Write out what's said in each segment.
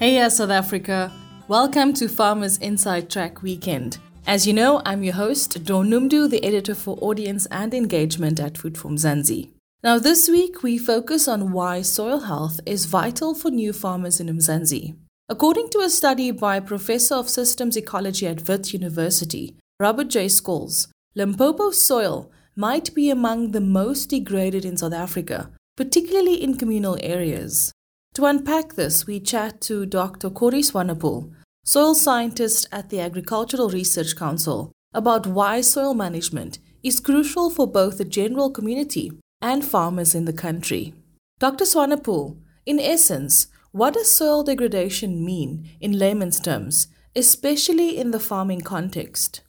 Hey, yeah, South Africa. Welcome to Farmers Inside Track Weekend. As you know, I'm your host, Dawn Noemdoe, the editor for audience and engagement at Food for Mzansi. Now, this week we focus on why soil health is vital for new farmers in Mzansi. According to a study by Professor of Systems Ecology at Wits University, Robert J. Scholes, Limpopo soil might be among the most degraded in South Africa, particularly in communal areas. To unpack this, we chat to Dr. Corrie Swanepoel, soil scientist at the Agricultural Research Council, about why soil management is crucial for both the general community and farmers in the country. Dr. Swanepoel, in essence, what does soil degradation mean in layman's terms, especially in the farming context?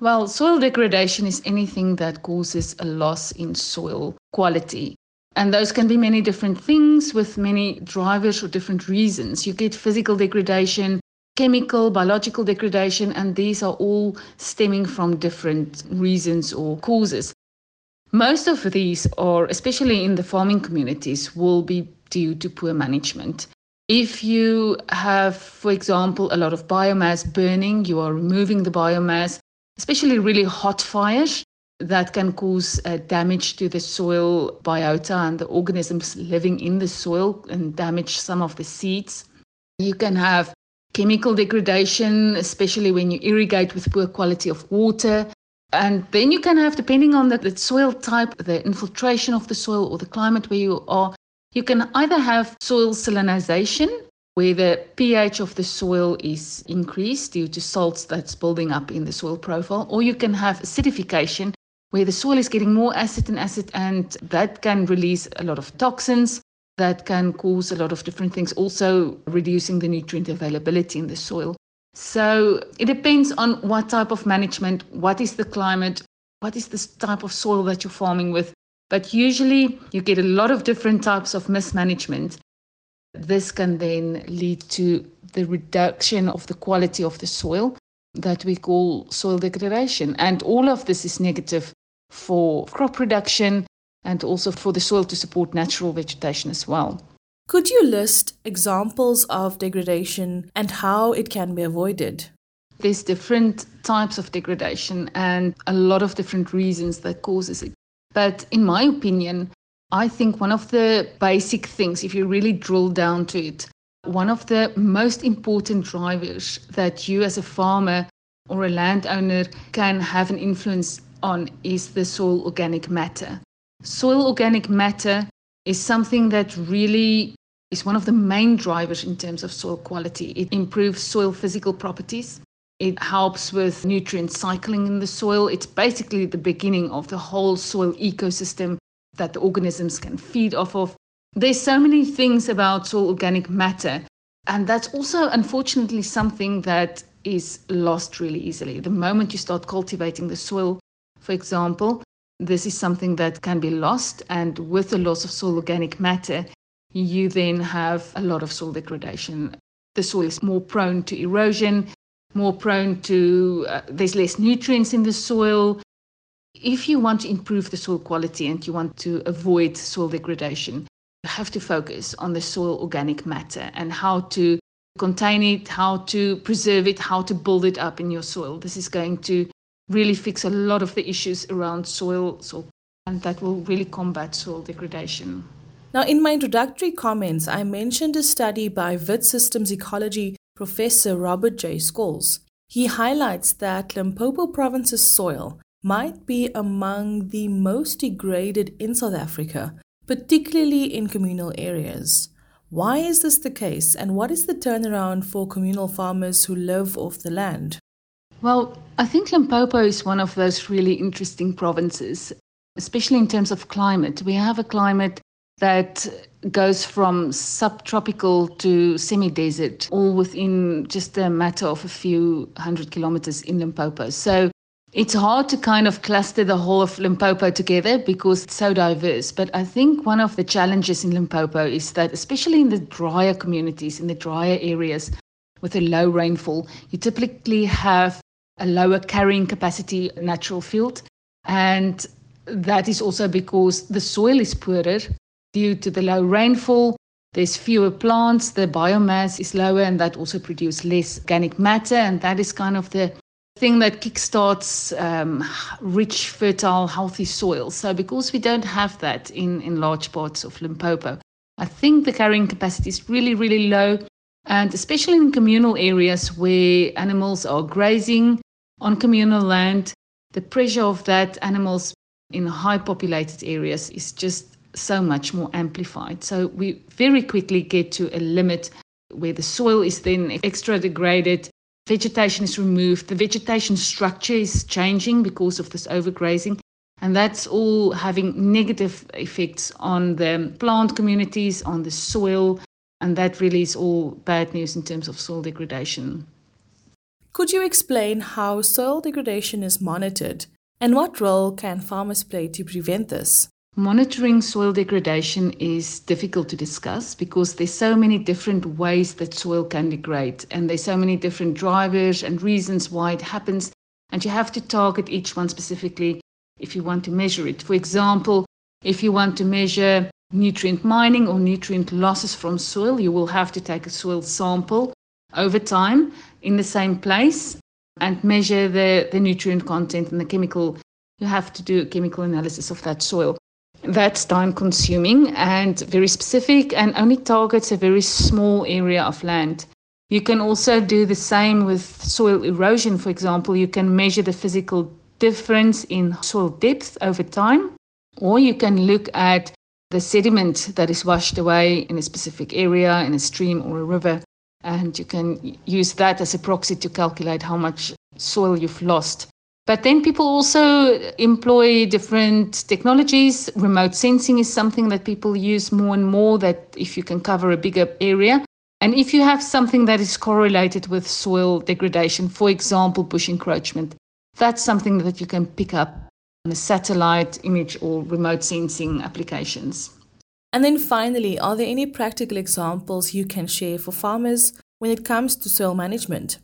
Well, soil degradation is anything that causes a loss in soil quality and those can be many different things with many drivers or different reasons. You get physical degradation, chemical, biological degradation, and these are all stemming from different reasons or causes. Most of these are, especially in the farming communities, will be due to poor management. If you have, for example, a lot of biomass burning, you are removing the biomass, especially really hot fires, that can cause uh, damage to the soil biota and the organisms living in the soil and damage some of the seeds. You can have chemical degradation, especially when you irrigate with poor quality of water. And then you can have, depending on the, the soil type, the infiltration of the soil or the climate where you are, you can either have soil salinization, where the pH of the soil is increased due to salts that's building up in the soil profile, or you can have acidification, where the soil is getting more acid and acid, and that can release a lot of toxins that can cause a lot of different things, also reducing the nutrient availability in the soil. So it depends on what type of management, what is the climate, what is the type of soil that you're farming with. But usually you get a lot of different types of mismanagement. This can then lead to the reduction of the quality of the soil that we call soil degradation. And all of this is negative for crop production and also for the soil to support natural vegetation as well. Could you list examples of degradation and how it can be avoided? There's different types of degradation and a lot of different reasons that causes it. But in my opinion, I think one of the basic things, if you really drill down to it, one of the most important drivers that you as a farmer or a landowner can have an influence on is the soil organic matter. Soil organic matter is something that really is one of the main drivers in terms of soil quality. It improves soil physical properties. It helps with nutrient cycling in the soil. It's basically the beginning of the whole soil ecosystem that the organisms can feed off of. There's so many things about soil organic matter. And that's also, unfortunately, something that is lost really easily. The moment you start cultivating the soil, for example, this is something that can be lost. And with the loss of soil organic matter, you then have a lot of soil degradation. The soil is more prone to erosion, more prone to, uh, there's less nutrients in the soil. If you want to improve the soil quality and you want to avoid soil degradation, you have to focus on the soil organic matter and how to contain it, how to preserve it, how to build it up in your soil. This is going to really fix a lot of the issues around soil, soil and that will really combat soil degradation. Now, in my introductory comments, I mentioned a study by Wits Systems Ecology professor Robert J. Scholes. He highlights that Limpopo province's soil might be among the most degraded in South Africa, particularly in communal areas. Why is this the case, and what is the turnaround for communal farmers who live off the land? Well, I think Limpopo is one of those really interesting provinces, especially in terms of climate. We have a climate that goes from subtropical to semi desert, all within just a matter of a few hundred kilometers in Limpopo. So it's hard to kind of cluster the whole of Limpopo together because it's so diverse. But I think one of the challenges in Limpopo is that, especially in the drier communities, in the drier areas with a low rainfall, you typically have a lower carrying capacity natural field. And that is also because the soil is poorer due to the low rainfall. there's fewer plants, the biomass is lower, and that also produces less organic matter. And that is kind of the thing that kickstarts um, rich, fertile, healthy soil. So, because we don't have that in, in large parts of Limpopo, I think the carrying capacity is really, really low. And especially in communal areas where animals are grazing on communal land, the pressure of that animals in high populated areas is just so much more amplified. So we very quickly get to a limit where the soil is then extra degraded, vegetation is removed, the vegetation structure is changing because of this overgrazing. And that's all having negative effects on the plant communities, on the soil, and that really is all bad news in terms of soil degradation. Could you explain how soil degradation is monitored and what role can farmers play to prevent this? Monitoring soil degradation is difficult to discuss because there's so many different ways that soil can degrade and there's so many different drivers and reasons why it happens and you have to target each one specifically if you want to measure it. For example, if you want to measure nutrient mining or nutrient losses from soil, you will have to take a soil sample over time in the same place and measure the, the nutrient content and the chemical. You have to do chemical analysis of that soil. That's time consuming and very specific and only targets a very small area of land. You can also do the same with soil erosion, for example. You can measure the physical difference in soil depth over time, or you can look at the sediment that is washed away in a specific area, in a stream or a river, and you can use that as a proxy to calculate how much soil you've lost but then people also employ different technologies. Remote sensing is something that people use more and more, that if you can cover a bigger area. And if you have something that is correlated with soil degradation, for example, bush encroachment, that's something that you can pick up on a satellite image or remote sensing applications. And then finally, are there any practical examples you can share for farmers when it comes to soil management?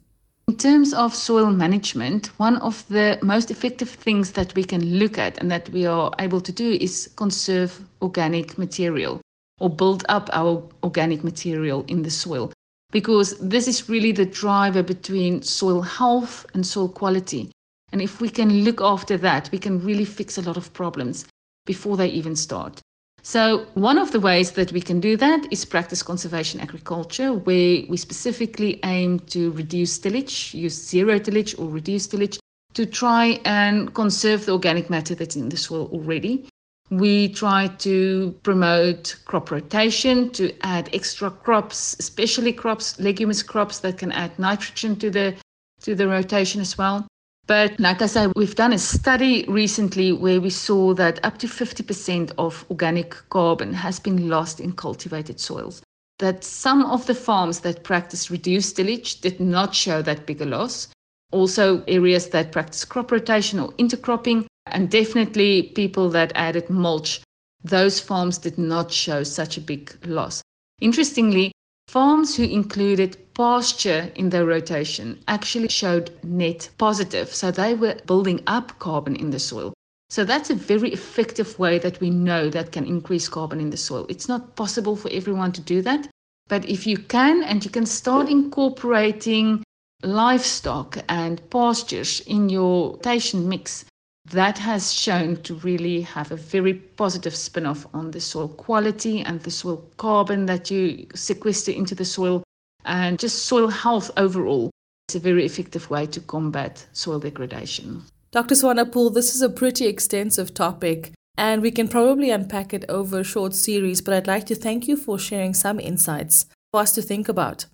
In terms of soil management, one of the most effective things that we can look at and that we are able to do is conserve organic material or build up our organic material in the soil. Because this is really the driver between soil health and soil quality. And if we can look after that, we can really fix a lot of problems before they even start. So, one of the ways that we can do that is practice conservation agriculture, where we specifically aim to reduce tillage, use zero tillage or reduce tillage to try and conserve the organic matter that's in the soil already. We try to promote crop rotation, to add extra crops, especially crops, leguminous crops that can add nitrogen to the to the rotation as well. But like I said, we've done a study recently where we saw that up to 50% of organic carbon has been lost in cultivated soils. That some of the farms that practice reduced tillage did not show that big a loss. Also, areas that practice crop rotation or intercropping, and definitely people that added mulch, those farms did not show such a big loss. Interestingly, farms who included pasture in their rotation actually showed net positive. So they were building up carbon in the soil. So that's a very effective way that we know that can increase carbon in the soil. It's not possible for everyone to do that, but if you can and you can start incorporating livestock and pastures in your rotation mix, that has shown to really have a very positive spin off on the soil quality and the soil carbon that you sequester into the soil and just soil health overall. It's a very effective way to combat soil degradation. Dr. Swanepoel, this is a pretty extensive topic, and we can probably unpack it over a short series, but I'd like to thank you for sharing some insights for us to think about.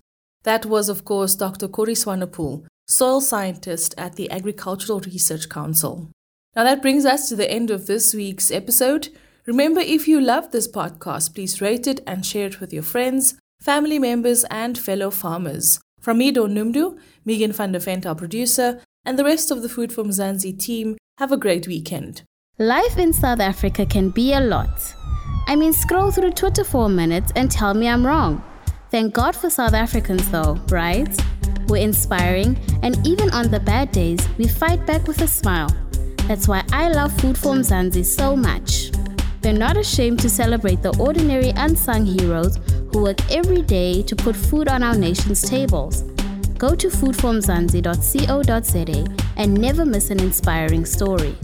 That was, of course, Dr. Corrie Swanepoel, soil scientist at the Agricultural Research Council. Now, that brings us to the end of this week's episode. Remember, if you love this podcast, please rate it and share it with your friends family members, and fellow farmers. From me, Dawn Noemdoe, Megan van der Vent, our producer, and the rest of the Food for Mzansi team, have a great weekend. Life in South Africa can be a lot. I mean, scroll through Twitter for a minute and tell me I'm wrong. Thank God for South Africans, though, right? We're inspiring, and even on the bad days, we fight back with a smile. That's why I love Food for Mzansi so much. They're not ashamed to celebrate the ordinary unsung heroes who work every day to put food on our nation's tables. Go to foodformzansi.co.za and never miss an inspiring story.